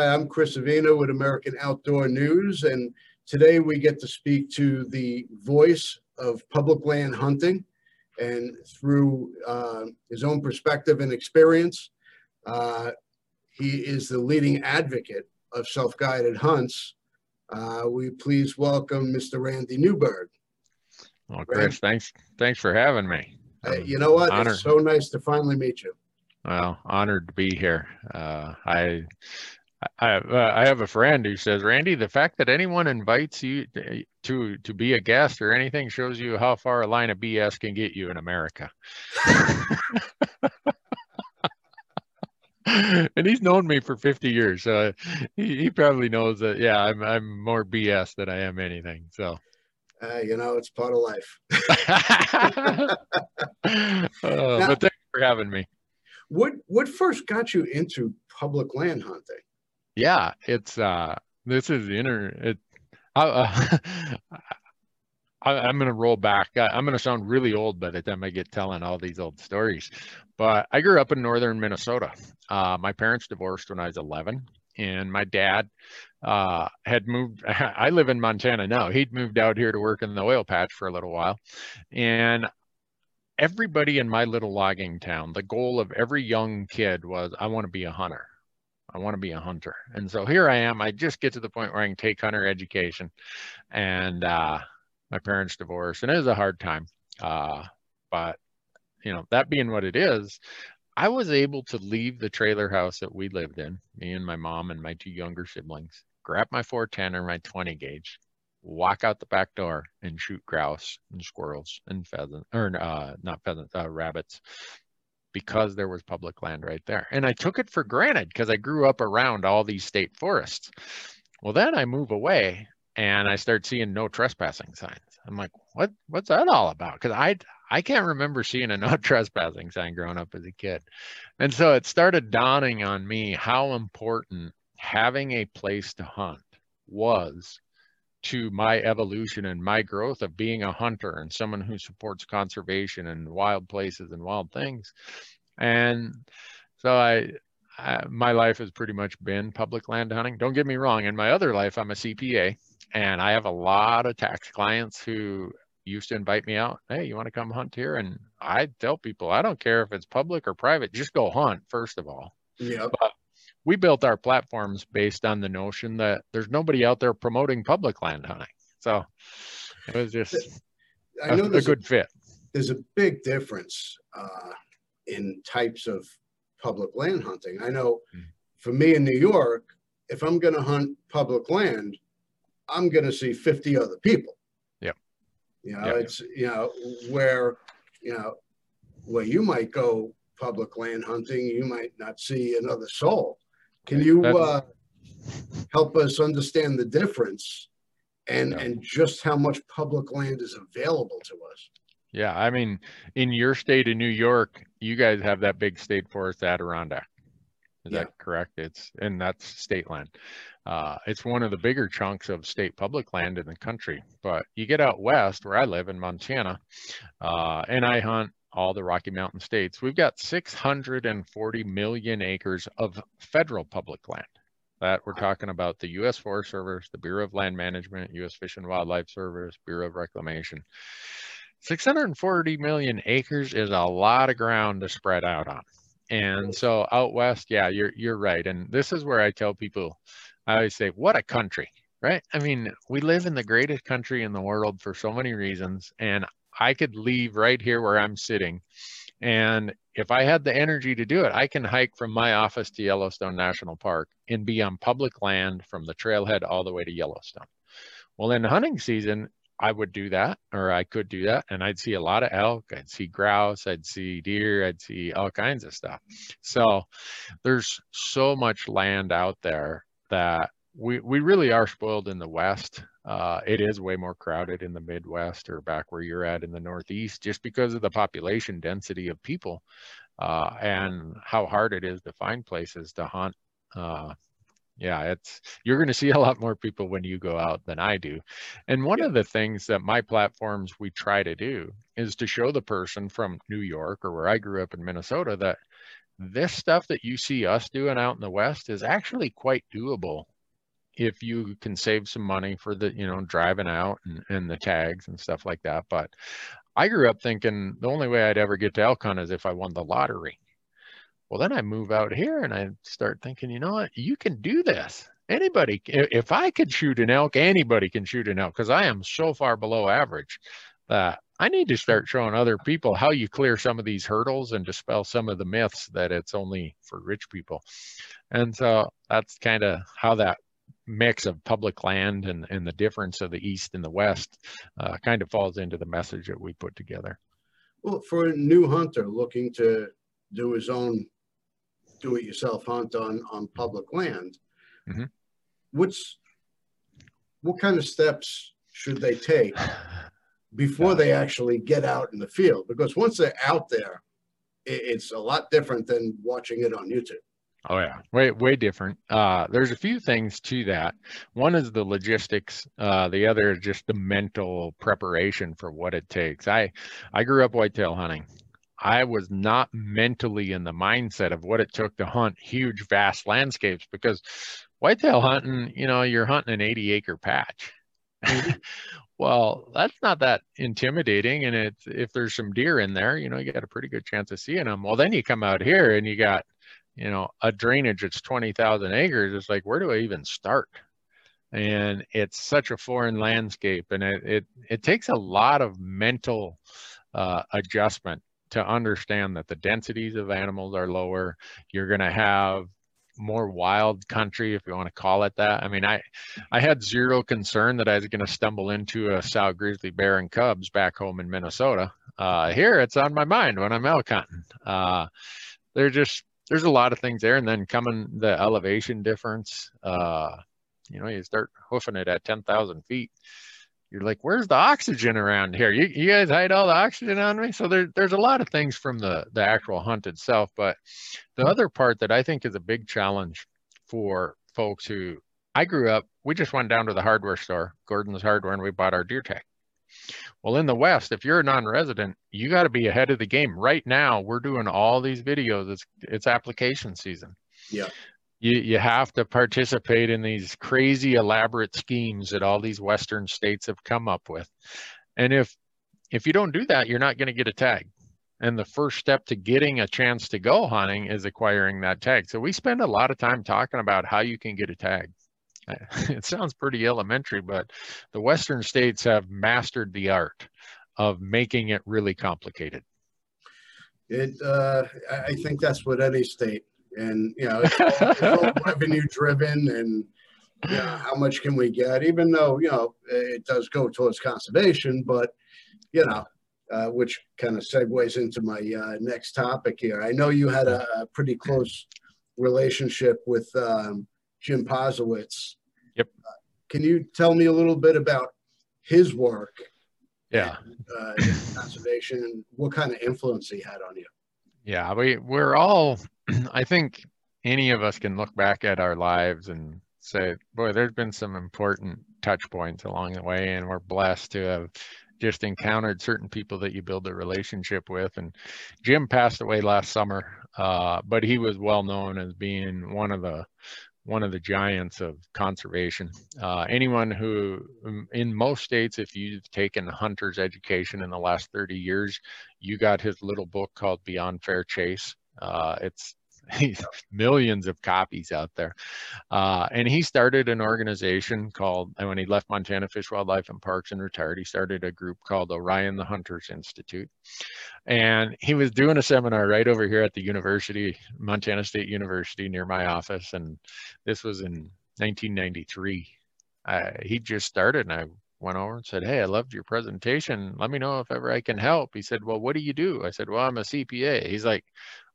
Hi, I'm Chris Avina with American Outdoor News, and today we get to speak to the voice of public land hunting. And through uh, his own perspective and experience, uh, he is the leading advocate of self-guided hunts. Uh, we please welcome Mr. Randy Newberg. Well, Chris, Randy. thanks, thanks for having me. you know what? Honored. It's so nice to finally meet you. Well, honored to be here. Uh, I I have, uh, I have a friend who says, Randy, the fact that anyone invites you to to be a guest or anything shows you how far a line of BS can get you in America. and he's known me for 50 years, so he, he, probably knows that. Yeah, I'm I'm more BS than I am anything. So. Uh, you know, it's part of life. uh, now, but thanks for having me. What what first got you into public land hunting? Yeah, it's uh, this is inner. It, I, uh, I, am gonna roll back. I, am gonna sound really old by the time I get telling all these old stories. But I grew up in northern Minnesota. Uh, my parents divorced when I was 11, and my dad uh, had moved. I live in Montana now. He'd moved out here to work in the oil patch for a little while, and everybody in my little logging town, the goal of every young kid was, I want to be a hunter. I want to be a hunter. And so here I am. I just get to the point where I can take hunter education. And uh, my parents divorced, and it was a hard time. Uh, but, you know, that being what it is, I was able to leave the trailer house that we lived in, me and my mom and my two younger siblings, grab my 410 or my 20 gauge, walk out the back door and shoot grouse and squirrels and pheasants, or uh, not pheasants, uh, rabbits because there was public land right there. And I took it for granted because I grew up around all these state forests. Well, then I move away and I start seeing no trespassing signs. I'm like, what what's that all about? Because I I can't remember seeing a no trespassing sign growing up as a kid. And so it started dawning on me how important having a place to hunt was to my evolution and my growth of being a hunter and someone who supports conservation and wild places and wild things. And so I, I, my life has pretty much been public land hunting. Don't get me wrong. In my other life, I'm a CPA and I have a lot of tax clients who used to invite me out. Hey, you want to come hunt here? And I tell people, I don't care if it's public or private, just go hunt first of all. Yeah. But we built our platforms based on the notion that there's nobody out there promoting public land hunting. So it was just I know a, a good fit. There's a big difference uh, in types of public land hunting. I know mm. for me in New York, if I'm going to hunt public land, I'm going to see 50 other people. Yeah. You know, yep. it's, you know, where, you know, where you might go public land hunting, you might not see another soul. Can you uh, help us understand the difference and, and just how much public land is available to us? Yeah, I mean, in your state of New York, you guys have that big state forest Adirondack. Is yeah. that correct? It's and that's state land. Uh, it's one of the bigger chunks of state public land in the country. But you get out west, where I live in Montana, uh, and I hunt all the Rocky Mountain states, we've got 640 million acres of federal public land. That we're talking about the U.S. Forest Service, the Bureau of Land Management, U.S. Fish and Wildlife Service, Bureau of Reclamation. 640 million acres is a lot of ground to spread out on. And so out west, yeah, you're you're right. And this is where I tell people, I always say, what a country, right? I mean, we live in the greatest country in the world for so many reasons. And I could leave right here where I'm sitting. And if I had the energy to do it, I can hike from my office to Yellowstone National Park and be on public land from the trailhead all the way to Yellowstone. Well, in hunting season, I would do that, or I could do that, and I'd see a lot of elk, I'd see grouse, I'd see deer, I'd see all kinds of stuff. So there's so much land out there that we, we really are spoiled in the West. Uh, it is way more crowded in the Midwest or back where you're at in the Northeast, just because of the population density of people uh, and how hard it is to find places to hunt. Uh, yeah, it's you're going to see a lot more people when you go out than I do. And one yeah. of the things that my platforms we try to do is to show the person from New York or where I grew up in Minnesota that this stuff that you see us doing out in the West is actually quite doable if you can save some money for the, you know, driving out and, and the tags and stuff like that. But I grew up thinking the only way I'd ever get to elk is if I won the lottery. Well, then I move out here and I start thinking, you know what, you can do this. Anybody, if I could shoot an elk, anybody can shoot an elk because I am so far below average that I need to start showing other people how you clear some of these hurdles and dispel some of the myths that it's only for rich people. And so that's kind of how that mix of public land and, and the difference of the East and the West uh, kind of falls into the message that we put together. Well, for a new hunter looking to do his own do-it-yourself hunt on, on public land, mm -hmm. what's what kind of steps should they take before they actually get out in the field? Because once they're out there, it's a lot different than watching it on YouTube. Oh yeah, way way different. Uh, there's a few things to that. One is the logistics. Uh, the other is just the mental preparation for what it takes. I I grew up whitetail hunting. I was not mentally in the mindset of what it took to hunt huge, vast landscapes because whitetail hunting, you know, you're hunting an 80 acre patch. Mm-hmm. well, that's not that intimidating. And it's, if there's some deer in there, you know, you got a pretty good chance of seeing them. Well, then you come out here and you got you know, a drainage that's 20,000 acres, it's like, where do I even start? And it's such a foreign landscape and it, it, it takes a lot of mental uh, adjustment to understand that the densities of animals are lower. You're going to have more wild country, if you want to call it that. I mean, I, I had zero concern that I was going to stumble into a sow grizzly bear and cubs back home in Minnesota. Uh, here, it's on my mind when I'm elk hunting. Uh, they're just there's a lot of things there. And then coming the elevation difference, uh, you know, you start hoofing it at 10,000 feet. You're like, where's the oxygen around here? You, you guys hide all the oxygen on me. So there, there's a lot of things from the, the actual hunt itself. But the other part that I think is a big challenge for folks who I grew up, we just went down to the hardware store, Gordon's Hardware, and we bought our deer tag. Well, in the West, if you're a non-resident, you got to be ahead of the game. Right now, we're doing all these videos. It's it's application season. Yeah. You you have to participate in these crazy elaborate schemes that all these Western states have come up with. And if if you don't do that, you're not going to get a tag. And the first step to getting a chance to go hunting is acquiring that tag. So we spend a lot of time talking about how you can get a tag. it sounds pretty elementary, but the Western states have mastered the art of making it really complicated. It, uh, I think that's what any state, and you know, it's all, it's all revenue driven, and you know, how much can we get? Even though you know it does go towards conservation, but you know, uh, which kind of segues into my uh, next topic here. I know you had a, a pretty close relationship with um, Jim Posewitz. Yep. Uh, can you tell me a little bit about his work? Yeah. And, uh, conservation and what kind of influence he had on you? Yeah, we we're all. I think any of us can look back at our lives and say, boy, there's been some important touch points along the way, and we're blessed to have just encountered certain people that you build a relationship with. And Jim passed away last summer, uh, but he was well known as being one of the one of the giants of conservation. Uh, anyone who, um, in most states, if you've taken hunter's education in the last 30 years, you got his little book called Beyond Fair Chase. Uh, it's millions of copies out there. Uh, and he started an organization called, when he left Montana Fish, Wildlife, and Parks and retired, he started a group called Orion the Hunters Institute. And he was doing a seminar right over here at the university, Montana State University, near my office. And this was in 1993. Uh, he just started, and I went over and said, Hey, I loved your presentation. Let me know if ever I can help. He said, Well, what do you do? I said, Well, I'm a CPA. He's like,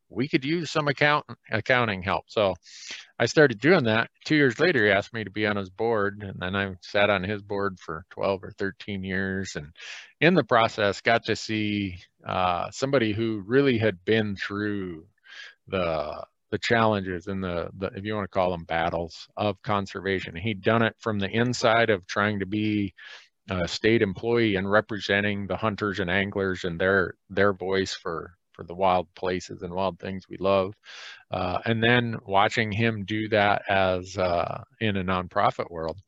we could use some account accounting help. So I started doing that. Two years later, he asked me to be on his board, and then I sat on his board for 12 or 13 years. And in the process, got to see uh, somebody who really had been through the the challenges and the, the if you want to call them battles of conservation. He'd done it from the inside of trying to be a state employee and representing the hunters and anglers and their their voice for for the wild places and wild things we love. Uh, and then watching him do that as uh, in a nonprofit world.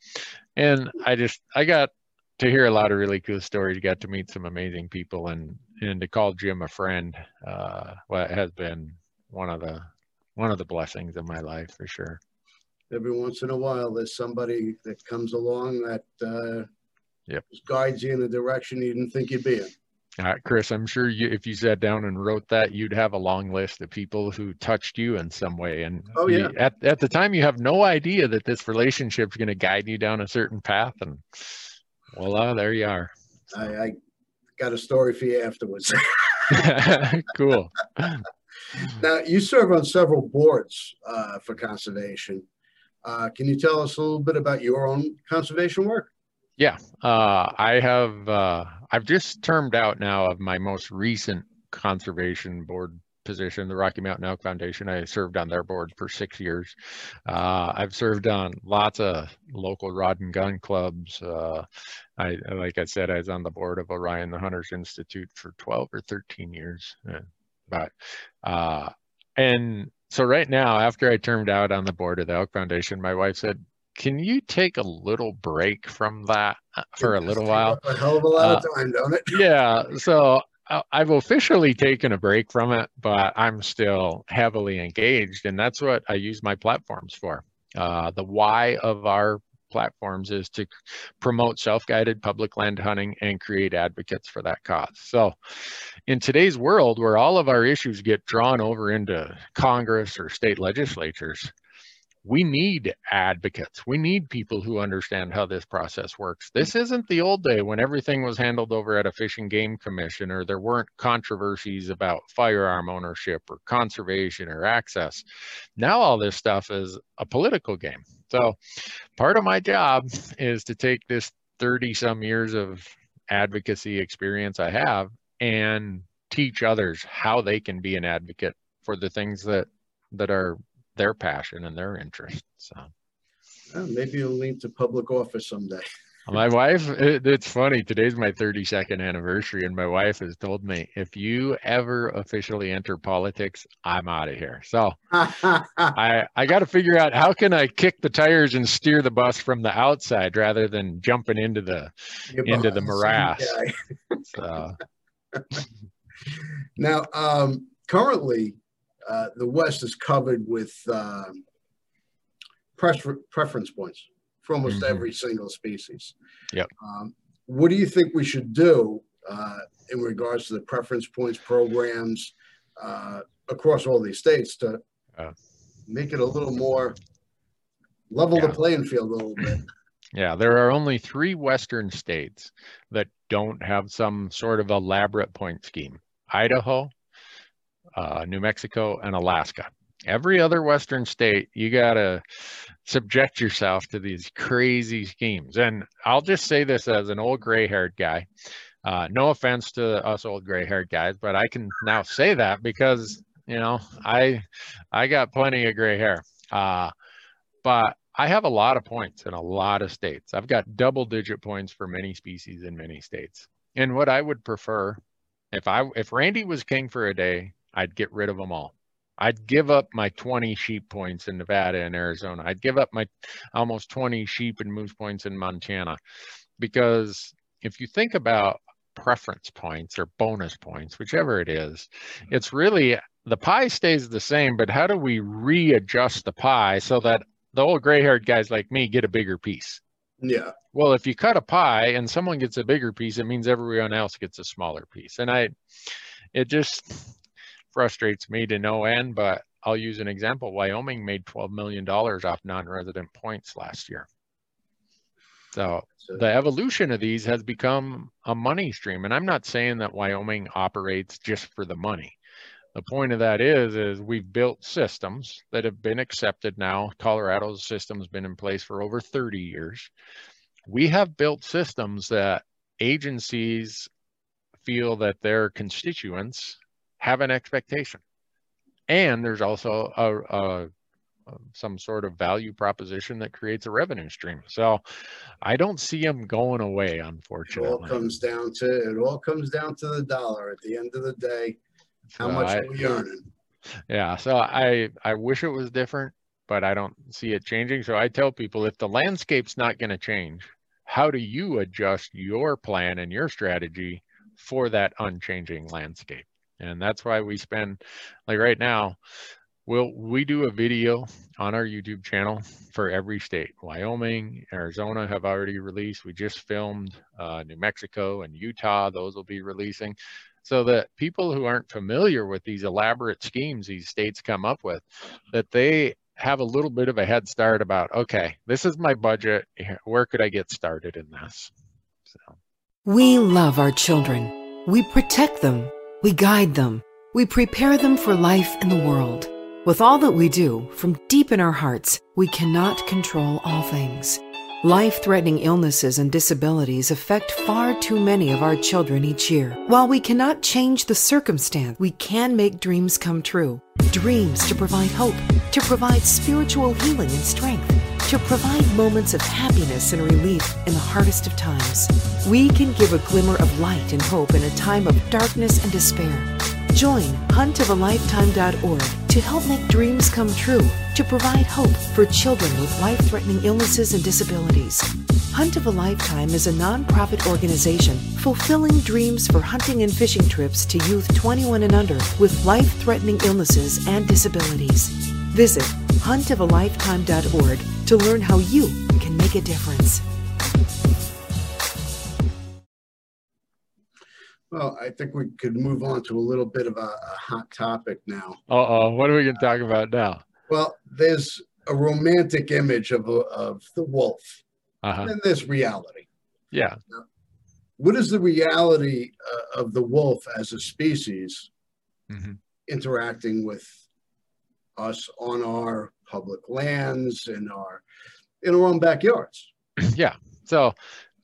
And I just, I got to hear a lot of really cool stories, got to meet some amazing people and, and to call Jim a friend, uh, well, has been one of the, one of the blessings of my life for sure. Every once in a while, there's somebody that comes along that uh, Yep. guides you in a direction you didn't think you'd be in. Uh, Chris, I'm sure you, if you sat down and wrote that, you'd have a long list of people who touched you in some way. And Oh, you- at, at the time, you have no idea that this relationship is going to guide you down a certain path. And voila, there you are. I, I got a story for you afterwards. cool. now, you serve on several boards uh, for conservation. Uh, can you tell us a little bit about your own conservation work? Yeah, uh, I have. I've just termed out now of my most recent conservation board position, the Rocky Mountain Elk Foundation. I served on their board for six years. Uh, I've served on lots of local rod and gun clubs. Uh, I, like I said, I was on the board of Orion the Hunters Institute for 12 or 13 years. Uh, but, uh, and so right now, after I termed out on the board of the Elk Foundation, my wife said, can you take a little break from that uh, for a It little while? A hell of a lot of time, don't it? yeah so I- i've officially taken a break from it but i'm still heavily engaged and that's what i use my platforms for uh, the why of our platforms is to promote self-guided public land hunting and create advocates for that cause so in today's world where all of our issues get drawn over into congress or state legislatures we need advocates. We need people who understand how this process works. This isn't the old day when everything was handled over at a fish and game commission or there weren't controversies about firearm ownership or conservation or access. Now all this stuff is a political game. So part of my job is to take this 30 some years of advocacy experience I have and teach others how they can be an advocate for the things that that are their passion and their interest. So Well, maybe you'll lean to public office someday. my wife, it, it's funny. Today's my 32nd anniversary, and my wife has told me if you ever officially enter politics, I'm out of here. So I I got to figure out how can I kick the tires and steer the bus from the outside rather than jumping into the You're into the morass. guy. so Now, um, currently, uh, the West is covered with prefer- preference points for almost Mhm. every single species. Yep. Um, what do you think we should do uh, in regards to the preference points programs uh, across all these states to Uh. make it a little more level the playing field a little bit? Yeah, there are only three Western states that don't have some sort of elaborate point scheme Idaho, uh, New Mexico, and Alaska. Every other Western state, you got to subject yourself to these crazy schemes. And I'll just say this as an old gray haired guy. Uh, no offense to us old gray haired guys, but I can now say that because, you know, I, I got plenty of gray hair. Uh, but I have a lot of points in a lot of states. I've got double digit points for many species in many states. And what I would prefer, if I if Randy was king for a day, I'd get rid of them all. I'd give up my 20 sheep points in Nevada and Arizona. I'd give up my almost 20 sheep and moose points in Montana. Because if you think about preference points or bonus points, whichever it is, it's really the pie stays the same, but how do we readjust the pie so that the old gray haired guys like me get a bigger piece? Yeah. Well, if you cut a pie and someone gets a bigger piece, it means everyone else gets a smaller piece. And I, it just frustrates me to no end, but I'll use an example. Wyoming made $12 million off non-resident points last year. So the evolution of these has become a money stream. And I'm not saying that Wyoming operates just for the money. The point of that is, is we've built systems that have been accepted now. Colorado's system's been in place for over 30 years. We have built systems that agencies feel that their constituents have an expectation. And there's also a, a some sort of value proposition that creates a revenue stream. So I don't see them going away, unfortunately. it all comes down to it all comes down to the dollar at the end of the day. How much I, are we earning? Yeah, so I I wish it was different, but I don't see it changing. So I tell people if the landscape's not going to change, how do you adjust your plan and your strategy for that unchanging landscape? And that's why we spend like right now, we'll we do a video on our YouTube channel for every state. Wyoming, Arizona have already released. We just filmed uh, New Mexico and Utah. Those will be releasing so that people who aren't familiar with these elaborate schemes these states come up with that they have a little bit of a head start about okay this is my budget where could i get started in this so we love our children we protect them we guide them we prepare them for life in the world with all that we do from deep in our hearts we cannot control all things Life threatening illnesses and disabilities affect far too many of our children each year. While we cannot change the circumstance, we can make dreams come true. Dreams to provide hope, to provide spiritual healing and strength, to provide moments of happiness and relief in the hardest of times. We can give a glimmer of light and hope in a time of darkness and despair. Join huntofalifetime.org to help make dreams come true, to provide hope for children with life threatening illnesses and disabilities. Hunt of a Lifetime is a nonprofit organization fulfilling dreams for hunting and fishing trips to youth 21 and under with life threatening illnesses and disabilities. Visit huntofalifetime.org to learn how you can make a difference. Well, I think we could move on to a little bit of a, a hot topic now. Uh oh, what are we going to talk about now? Well, there's a romantic image of a, of the wolf, uh-huh. and there's reality. Yeah. Now, what is the reality uh, of the wolf as a species mm-hmm. interacting with us on our public lands in our in our own backyards? Yeah. So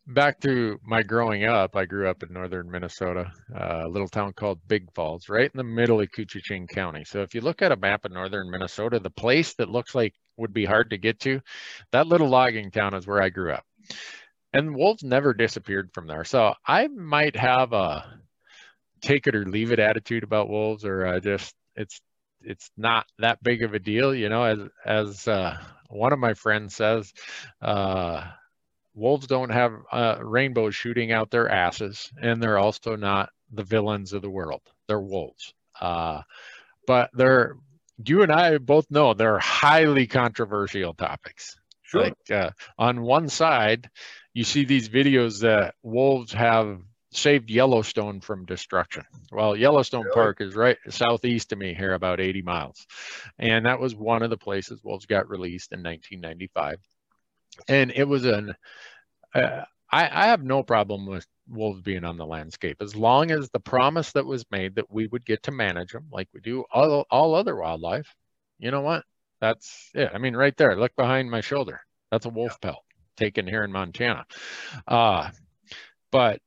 back to my growing up, I grew up in northern Minnesota, uh, a little town called Big Falls, right in the middle of Koochiching County. So if you look at a map of northern Minnesota, the place that looks like would be hard to get to, that little logging town is where I grew up. And wolves never disappeared from there. So I might have a take it or leave it attitude about wolves, or uh, just it's it's not that big of a deal, you know. As as uh, one of my friends says, uh, wolves don't have uh, rainbows shooting out their asses, and they're also not the villains of the world. They're wolves. Uh, but they're, you and I both know they're highly controversial topics. Sure. Like uh, on one side, you see these videos that wolves have saved Yellowstone from destruction. Well, Yellowstone really? Park is right southeast of me here, about 80 miles. And that was one of the places wolves got released in 1995 and it was an uh, I, I have no problem with wolves being on the landscape as long as the promise that was made that we would get to manage them like we do all, all other wildlife you know what that's it i mean right there look behind my shoulder that's a wolf yeah. pelt taken here in montana uh, but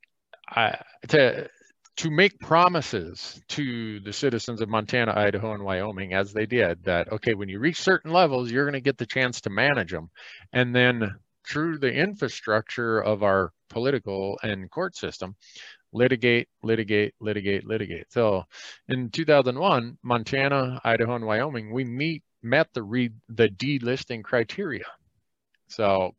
I, to to make promises to the citizens of Montana, Idaho, and Wyoming, as they did, that, okay, when you reach certain levels, you're going to get the chance to manage them. And then through the infrastructure of our political and court system, litigate, litigate, litigate, litigate. So in 2001, Montana, Idaho, and Wyoming, we meet met the read the delisting criteria. So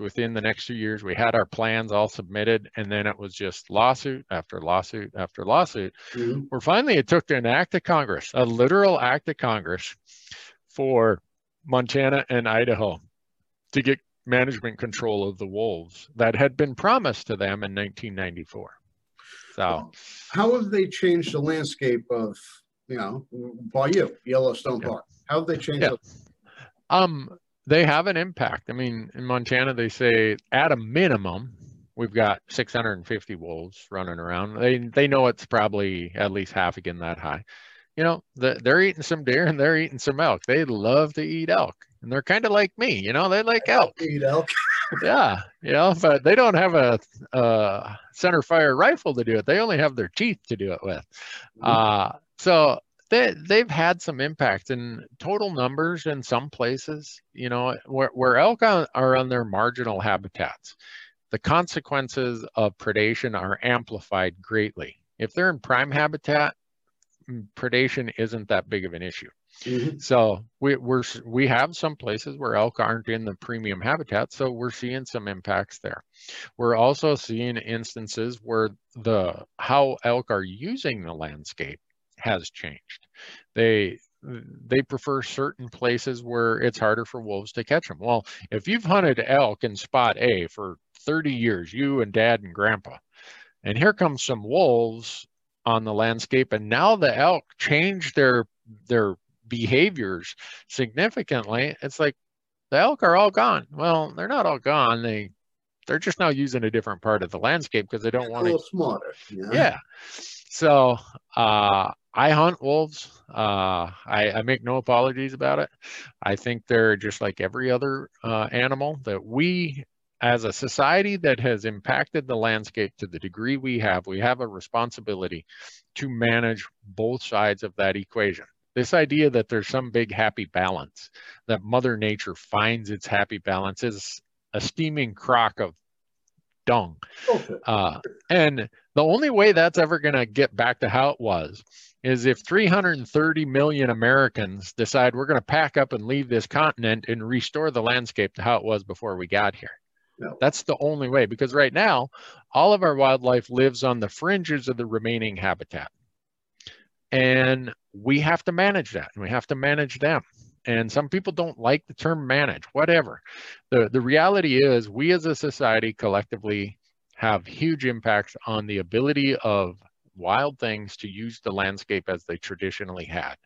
within the next two years, we had our plans all submitted, and then it was just lawsuit after lawsuit after lawsuit. Mm-hmm. Where finally it took an act of Congress, a literal act of Congress, for Montana and Idaho to get management control of the wolves that had been promised to them in 1994. So, how have they changed the landscape of, you know, by you, Yellowstone Park? How have they changed? Yeah. The- um, they have an impact. I mean, in Montana, they say at a minimum, we've got 650 wolves running around. They they know it's probably at least half again that high. You know, the, they're eating some deer and they're eating some elk. They love to eat elk, and they're kind of like me. You know, they like elk. Eat elk. yeah, you know, but they don't have a, a center fire rifle to do it. They only have their teeth to do it with. Mm-hmm. Uh, so they they've had some impact in total numbers in some places. You know, where where elk are on their marginal habitats, the consequences of predation are amplified greatly. If they're in prime habitat, predation isn't that big of an issue. Mhm. So we, we're we have some places where elk aren't in the premium habitat, so we're seeing some impacts there. We're also seeing instances where the how elk are using the landscape has changed. They they prefer certain places where it's harder for wolves to catch them. Well, if you've hunted elk in spot A for 30 years, you and dad and grandpa, and here comes some wolves on the landscape, and now the elk change their their behaviors significantly. It's like the elk are all gone. Well, they're not all gone. They they're just now using a different part of the landscape because they don't want to smarter. know? yeah. So uh, I hunt wolves. Uh, I, I make no apologies about it. I think they're just like every other uh, animal that we, as a society that has impacted the landscape to the degree we have, we have a responsibility to manage both sides of that equation. This idea that there's some big happy balance, that Mother Nature finds its happy balance is a steaming crock of dung. Okay. Uh, and the only way that's ever going to get back to how it was is if 330 million Americans decide we're going to pack up and leave this continent and restore the landscape to how it was before we got here. No. That's the only way because right now, all of our wildlife lives on the fringes of the remaining habitat. And we have to manage that and we have to manage them. And some people don't like the term manage, whatever. The, the reality is, we as a society collectively have huge impacts on the ability of wild things to use the landscape as they traditionally had.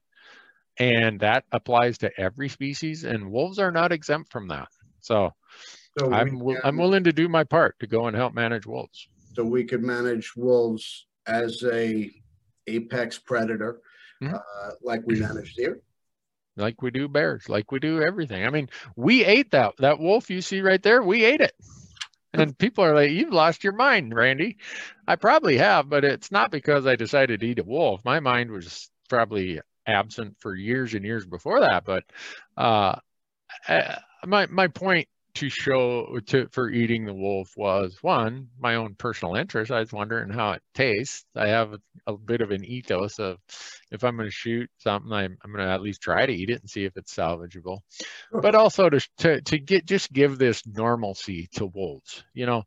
And that applies to every species, and wolves are not exempt from that. So So I'm, wi- I'm willing to do my part to go and help manage wolves. So we could manage wolves as a apex predator, Mhm. uh, like we manage deer. Like we do bears, like we do everything. I mean, we ate that that wolf you see right there. We ate it, and people are like, "You've lost your mind, Randy." I probably have, but it's not because I decided to eat a wolf. My mind was probably absent for years and years before that. But uh, my my point to show to for eating the wolf was one my own personal interest. I was wondering how it tastes. I have a, a bit of an ethos of if I'm going to shoot something, I'm, I'm going to at least try to eat it and see if it's salvageable. But also to, to to get just give this normalcy to wolves. You know,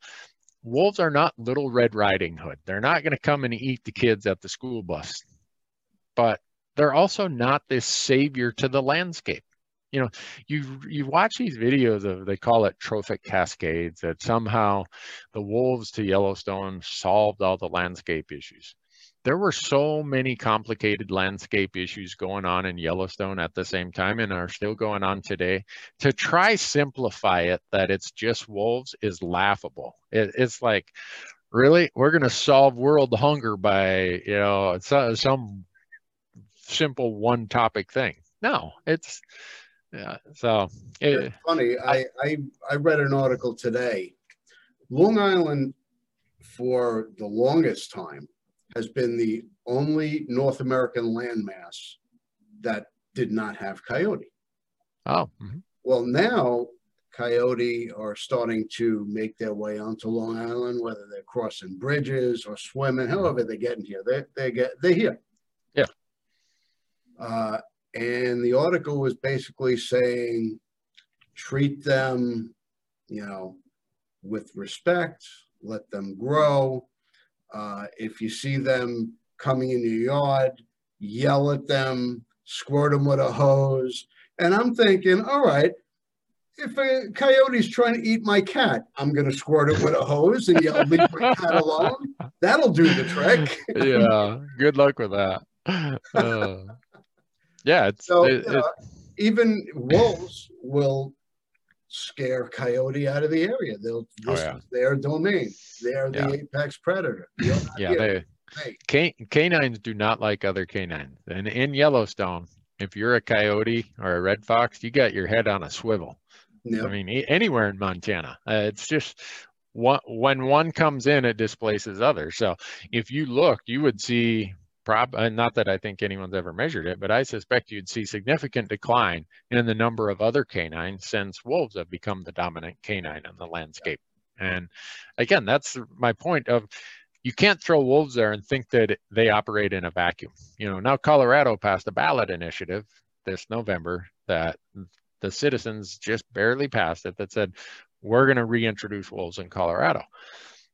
wolves are not Little Red Riding Hood. They're not going to come and eat the kids at the school bus. But they're also not this savior to the landscape. You know, you you watch these videos of they call it trophic cascades that somehow the wolves to Yellowstone solved all the landscape issues there were so many complicated landscape issues going on in Yellowstone at the same time and are still going on today. To try simplify it that it's just wolves is laughable. It, it's like, really, we're going to solve world hunger by you know so- some simple one topic thing. No, it's yeah. So it, It's funny, I, I, I read an article today. Long Island, for the longest time, has been the only North American landmass that did not have coyote. oh mhm. Well, now coyote are starting to make their way onto Long Island, whether they're crossing bridges or swimming, however they're getting here. They they get they're here. Yeah. Uh, and the article was basically saying, treat them, you know, with respect, let them grow. Uh, if you see them coming in your yard, yell at them, squirt them with a hose. And I'm thinking, all right, if a coyote's trying to eat my cat, I'm going to squirt it with a hose and yell, leave my cat alone. That'll do the trick. yeah. Good luck with that. Uh, yeah, it's So, it, it- even wolves will scare coyote out of the area. They'll, Oh, yeah. their domain. They're the Yeah. apex predator. Yeah, here. they Hey, Can- canines do not like other canines. And in Yellowstone, if you're a coyote or a red fox, you got your head on a swivel. yeah. I mean, anywhere in Montana, uh, it's just one, when one comes in, it displaces others. So if you look, you would see prob, uh, not that I think anyone's ever measured it, but I suspect you'd see significant decline in the number of other canines since wolves have become the dominant canine in the landscape. And again, that's my point of you can't throw wolves there and think that they operate in a vacuum. You know, now Colorado passed a ballot initiative this November that the citizens just barely passed it that said we're going to reintroduce wolves in Colorado.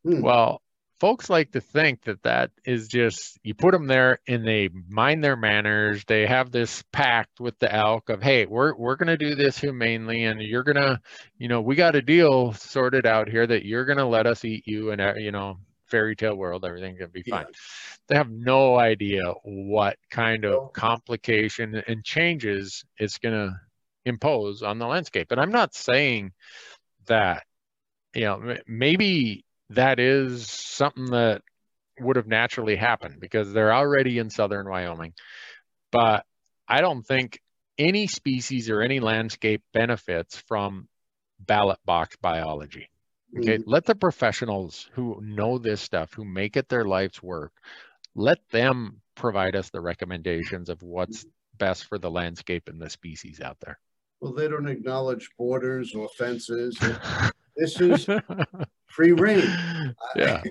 Hmm. Well, folks like to think that that is just you put them there and they mind their manners. They have this pact with the elk of hey, we're we're going to do this humanely, and you're going to, you know, we got a deal sorted out here that you're going to let us eat you, and uh, you know, fairy tale world, everything's going to be fine. Yeah. They have no idea what kind of complication and changes it's going to impose on the landscape. And I'm not saying that, you know, maybe that is something that would have naturally happened because they're already in southern Wyoming. But I don't think any species or any landscape benefits from ballot box biology. Okay, mm-hmm. let the professionals who know this stuff, who make it their life's work, let them provide us the recommendations of what's best for the landscape and the species out there. Well, they don't acknowledge borders or fences. this is free rein. Yeah.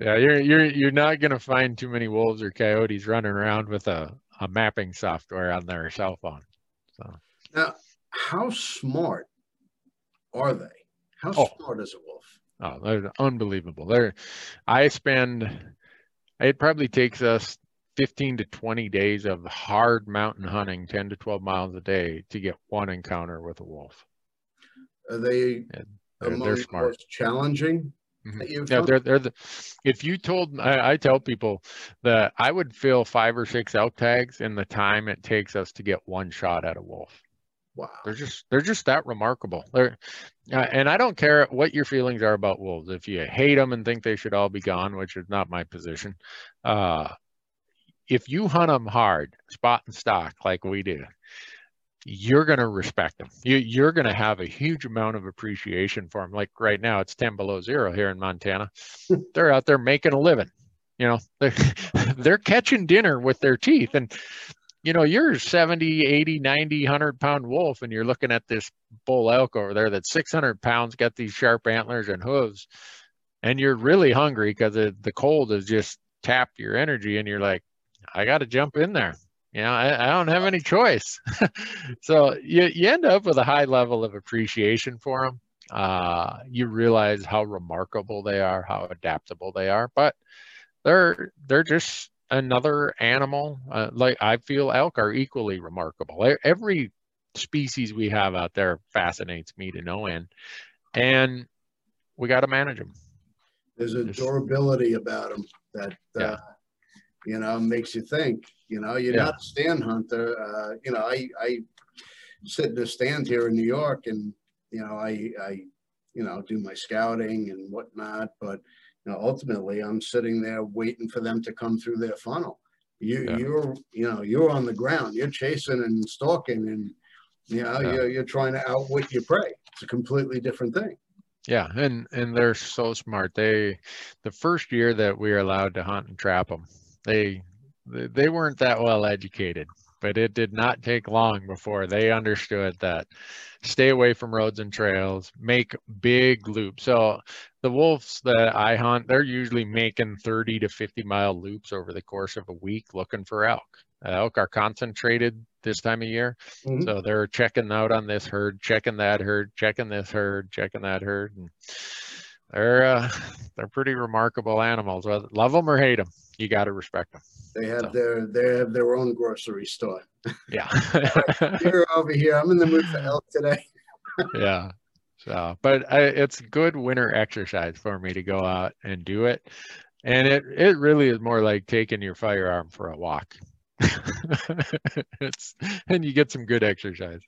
yeah, you're you're you're not gonna find too many wolves or coyotes running around with a, a mapping software on their cell phone. So now how smart are they? How oh. smart is a wolf? Oh, they're unbelievable. They're I spend it probably takes us 15 to 20 days of hard mountain hunting, 10 to 12 miles a day to get one encounter with a wolf. Are they they're, they're smart. challenging? Mm-hmm. Yeah, they're, they're the, if you told, I, I tell people that I would fill five or six elk tags in the time it takes us to get one shot at a wolf. Wow. They're just, they're just that remarkable. They're, uh, and I don't care what your feelings are about wolves. If you hate them and think they should all be gone, which is not my position, uh, if you hunt them hard, spot and stalk like we do, you're going to respect them. You, you're going to have a huge amount of appreciation for them. Like right now, it's 10 below zero here in Montana. they're out there making a living. You know, they're, they're catching dinner with their teeth. And, you know, you're 70, 80, 90, 100 pound wolf, and you're looking at this bull elk over there that's 600 pounds, got these sharp antlers and hooves. And you're really hungry because the cold has just tapped your energy, and you're like, I got to jump in there. You know, I, I don't have any choice. so you, you end up with a high level of appreciation for them. Uh, you realize how remarkable they are, how adaptable they are, but they're they're just another animal. Uh, like I feel elk are equally remarkable. Every species we have out there fascinates me to no end, and we got to manage them. There's a durability about them that uh, yeah you know, makes you think. You know, you're yeah. not a stand hunter. Uh, you know, I I sit in a stand here in New York, and you know, I I you know do my scouting and whatnot, but you know, ultimately, I'm sitting there waiting for them to come through their funnel. You yeah. you're you know you're on the ground. You're chasing and stalking, and you know yeah. you're you're trying to outwit your prey. It's a completely different thing. Yeah, and and they're so smart. They, the first year that we are allowed to hunt and trap them, they they weren't that well educated, but it did not take long before they understood that stay away from roads and trails, make big loops. So the wolves that I hunt, they're usually making 30 to 50 mile loops over the course of a week looking for elk. Uh, elk are concentrated this time of year. Mm-hmm. So they're checking out on this herd, checking that herd, checking this herd, checking that herd. And they're uh, they're pretty remarkable animals. Love them or hate them, you got to respect them. They have so. their they have their own grocery store. Yeah, you're over here. I'm in the mood for elk today. yeah. So, but I, it's good winter exercise for me to go out and do it, and it it really is more like taking your firearm for a walk. it's and you get some good exercise.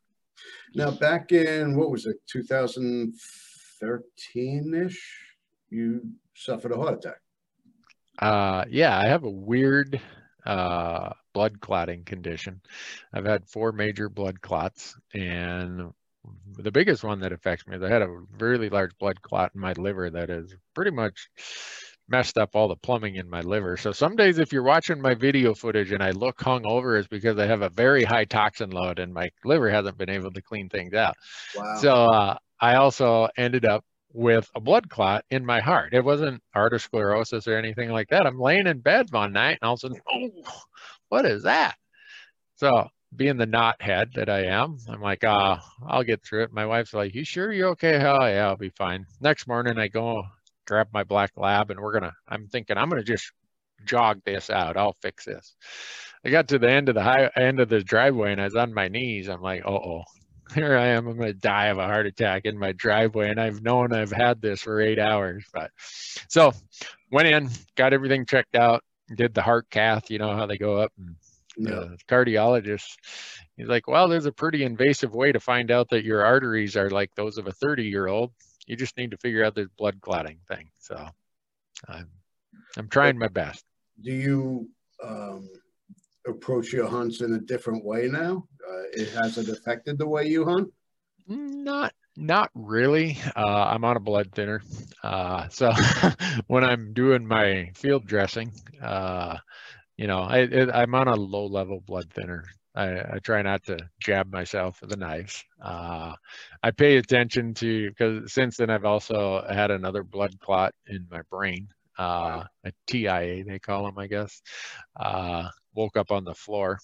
Now, back in what was it, 2000- 13-ish, you suffered a heart attack. Uh, yeah, I have a weird uh, blood clotting condition. I've had four major blood clots, and the biggest one that affects me is I had a really large blood clot in my liver that is pretty much messed up all the plumbing in my liver. So some days if you're watching my video footage and I look hungover is because I have a very high toxin load and my liver hasn't been able to clean things out. Wow. So uh, I also ended up with a blood clot in my heart. It wasn't arteriosclerosis or anything like that. I'm laying in bed one night and all of a sudden, oh, what is that? So being the knot head that I am, I'm like, ah, I'll get through it. My wife's like, you sure you're okay? Hell yeah, I'll be fine. Next morning I go grab my black lab and we're gonna, I'm thinking I'm gonna just jog this out. I'll fix this. I got to the end of the high end of the driveway and I was on my knees. I'm like, oh, here I am. I'm going to die of a heart attack in my driveway. And I've known I've had this for eight hours. But so went in, got everything checked out, did the heart cath, you know how they go up. And the cardiologist, he's like, well, there's a pretty invasive way to find out that your arteries are like those of a 30 year old. You just need to figure out this blood clotting thing. So I'm, I'm trying my best. Do you, um, approach your hunts in a different way now? Uh, it hasn't affected the way you hunt? Not not really. Uh, I'm on a blood thinner. Uh, so when I'm doing my field dressing, uh, you know, I, am on a low level blood thinner. I, I, try not to jab myself with a knife. Uh, I pay attention to, because since then I've also had another blood clot in my brain, uh, a TIA, they call them, I guess. Woke up on the floor.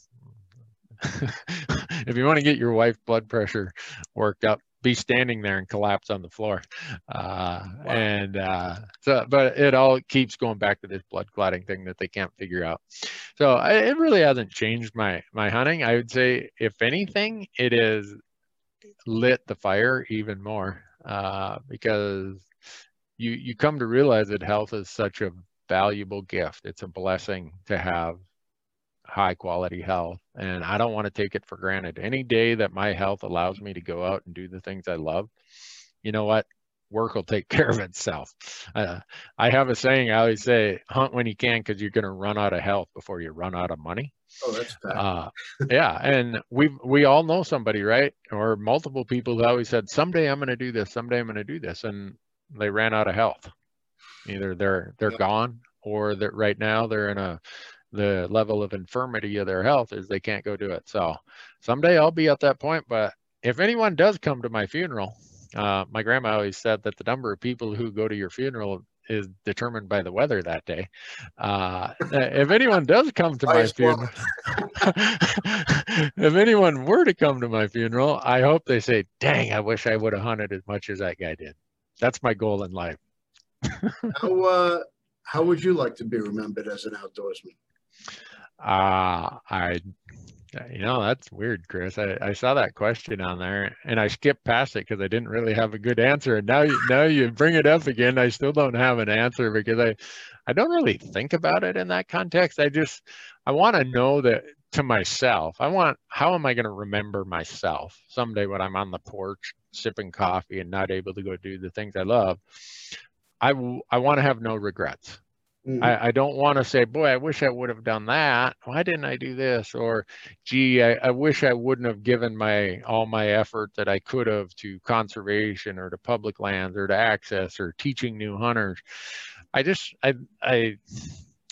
if you want to get your wife blood pressure worked up, be standing there and collapse on the floor. Uh, wow. And uh, so, but it all keeps going back to this blood clotting thing that they can't figure out. So I, it really hasn't changed my my hunting. I would say, if anything, it has lit the fire even more uh, because you you come to realize that health is such a valuable gift. It's a blessing to have high quality health and I don't want to take it for granted. Any day that my health allows me to go out and do the things I love, you know what? Work will take care of itself. Uh, I have a saying I always say, hunt when you can because you're going to run out of health before you run out of money. Oh, that's bad. Uh, yeah, and we we all know somebody, right? Or multiple people who always said, "Someday I'm going to do this. Someday I'm going to do this," and they ran out of health. Either they're they're yep. gone, or that right now they're in a the level of infirmity of their health is they can't go do it. So someday I'll be at that point. But if anyone does come to my funeral, uh, my grandma always said that the number of people who go to your funeral is determined by the weather that day. Uh, if anyone does come to my funeral, if anyone were to come to my funeral, I hope they say, dang, I wish I would have hunted as much as that guy did. That's my goal in life. how, uh, how would you like to be remembered as an outdoorsman? Uh, I, you know, that's weird, Chris. I, I saw that question on there and I skipped past it because I didn't really have a good answer. And now, you, now you bring it up again. I still don't have an answer because I, I don't really think about it in that context. I just, I want to know that to myself. I want, how am I going to remember myself someday when I'm on the porch sipping coffee and not able to go do the things I love? I, I want to have no regrets. Mm-hmm. I, I, don't want to say, boy, I wish I would have done that. Why didn't I do this? Or, gee, I, I, wish I wouldn't have given my all my effort that I could have to conservation or to public lands or to access or teaching new hunters. I just, I, I,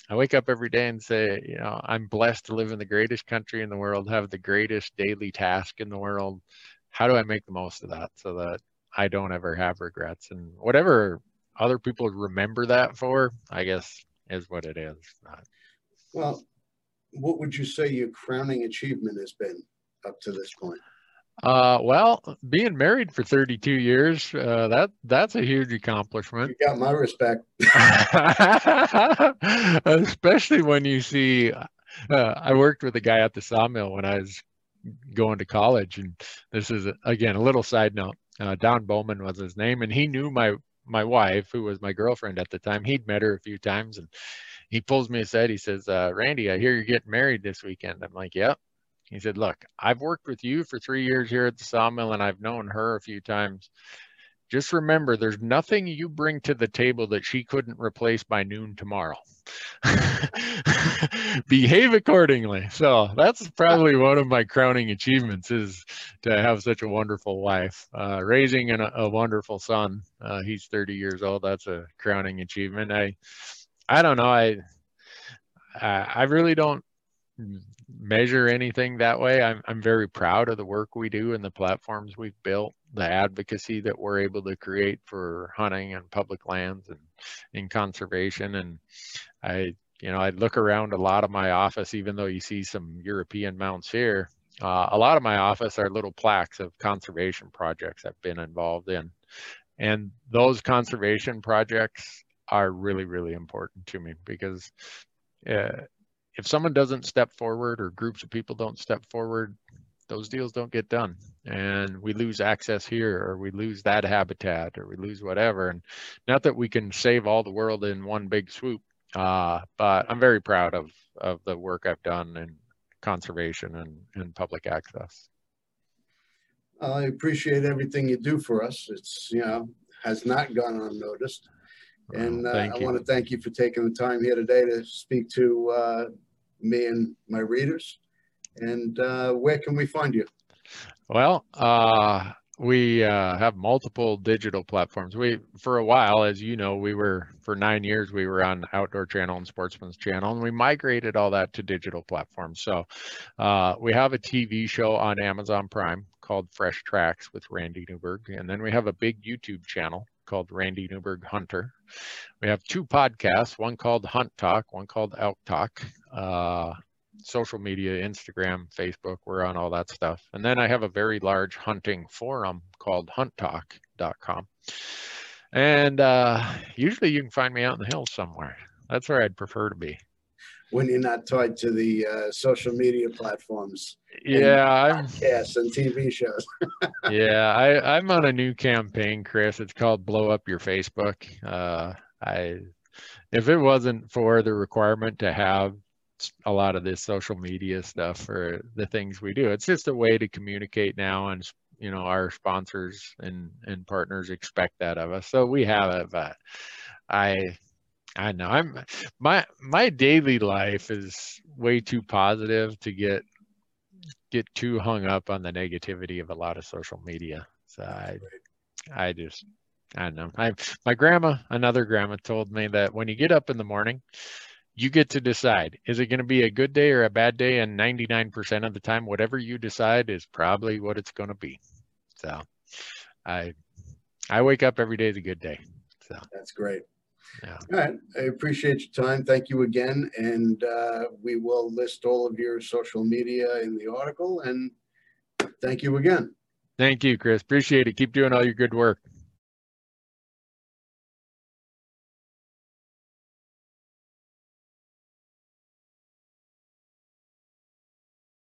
I wake up every day and say, you know, I'm blessed to live in the greatest country in the world, have the greatest daily task in the world. How do I make the most of that so that I don't ever have regrets and whatever other people remember that for, I guess, is what it is. Well, what would you say your crowning achievement has been up to this point? Uh, well, being married for 32 years, uh, that that's a huge accomplishment. You got my respect. Especially when you see, uh, I worked with a guy at the sawmill when I was going to college, and this is again a little side note. Uh, Don Bowman was his name, and he knew my my wife, who was my girlfriend at the time, he'd met her a few times and he pulls me aside. He says, uh, Randy, I hear you're getting married this weekend. I'm like, yep. He said, look, I've worked with you for three years here at the sawmill and I've known her a few times. Just remember, there's nothing you bring to the table that she couldn't replace by noon tomorrow. behave accordingly. So that's probably one of my crowning achievements is to have such a wonderful wife. Uh, raising an, a wonderful son. Uh, he's 30 years old. That's a crowning achievement. I, I don't know. I, I really don't measure anything that way. I'm, I'm very proud of the work we do and the platforms we've built the advocacy that we're able to create for hunting and public lands and in conservation. And I, you know, I look around a lot of my office, even though you see some European mounts here, uh, a lot of my office are little plaques of conservation projects I've been involved in. And those conservation projects are really, really important to me because uh, if someone doesn't step forward or groups of people don't step forward, those deals don't get done and we lose access here or we lose that habitat or we lose whatever and not that we can save all the world in one big swoop uh, but i'm very proud of of the work i've done in conservation and, and public access I appreciate everything you do for us. It's, you know, has not gone unnoticed. And uh, I want to thank you for taking the time here today to speak to uh, me and my readers. And uh, where can we find you? Well, uh, we uh, have multiple digital platforms. We, for a while, as you know, we were for nine years we were on Outdoor Channel and Sportsman's Channel, and we migrated all that to digital platforms. So uh, we have a TV show on Amazon Prime called Fresh Tracks with Randy Newberg, and then we have a big YouTube channel called Randy Newberg Hunter. We have two podcasts, one called Hunt Talk, one called Elk Talk. Social media, Instagram, Facebook, we're on all that stuff. And then I have a very large hunting forum called hunttalk.com. And uh, usually you can find me out in the hills somewhere. That's where I'd prefer to be. When you're not tied to the uh, social media platforms, Yeah, I'm podcasts and TV shows. yeah, I, I'm on a new campaign, Chris. It's called Blow Up Your Facebook. Uh, I if it wasn't for the requirement to have a lot of this social media stuff for the things we do, it's just a way to communicate now, and you know our sponsors and and partners expect that of us, so we have it. But I I know I'm my my daily life is way too positive to get get too hung up on the negativity of a lot of social media. So I, I just, I don't know. I, my grandma, another grandma told me that when you get up in the morning, you get to decide, is it going to be a good day or a bad day? And 99% of the time, whatever you decide is probably what it's going to be. So I, I wake up every day is a good day. So That's great. Yeah. All right. I appreciate your time. Thank you again. And uh, we will list all of your social media in the article. And thank you again. thank you, Chris. Appreciate it. Keep doing all your good work.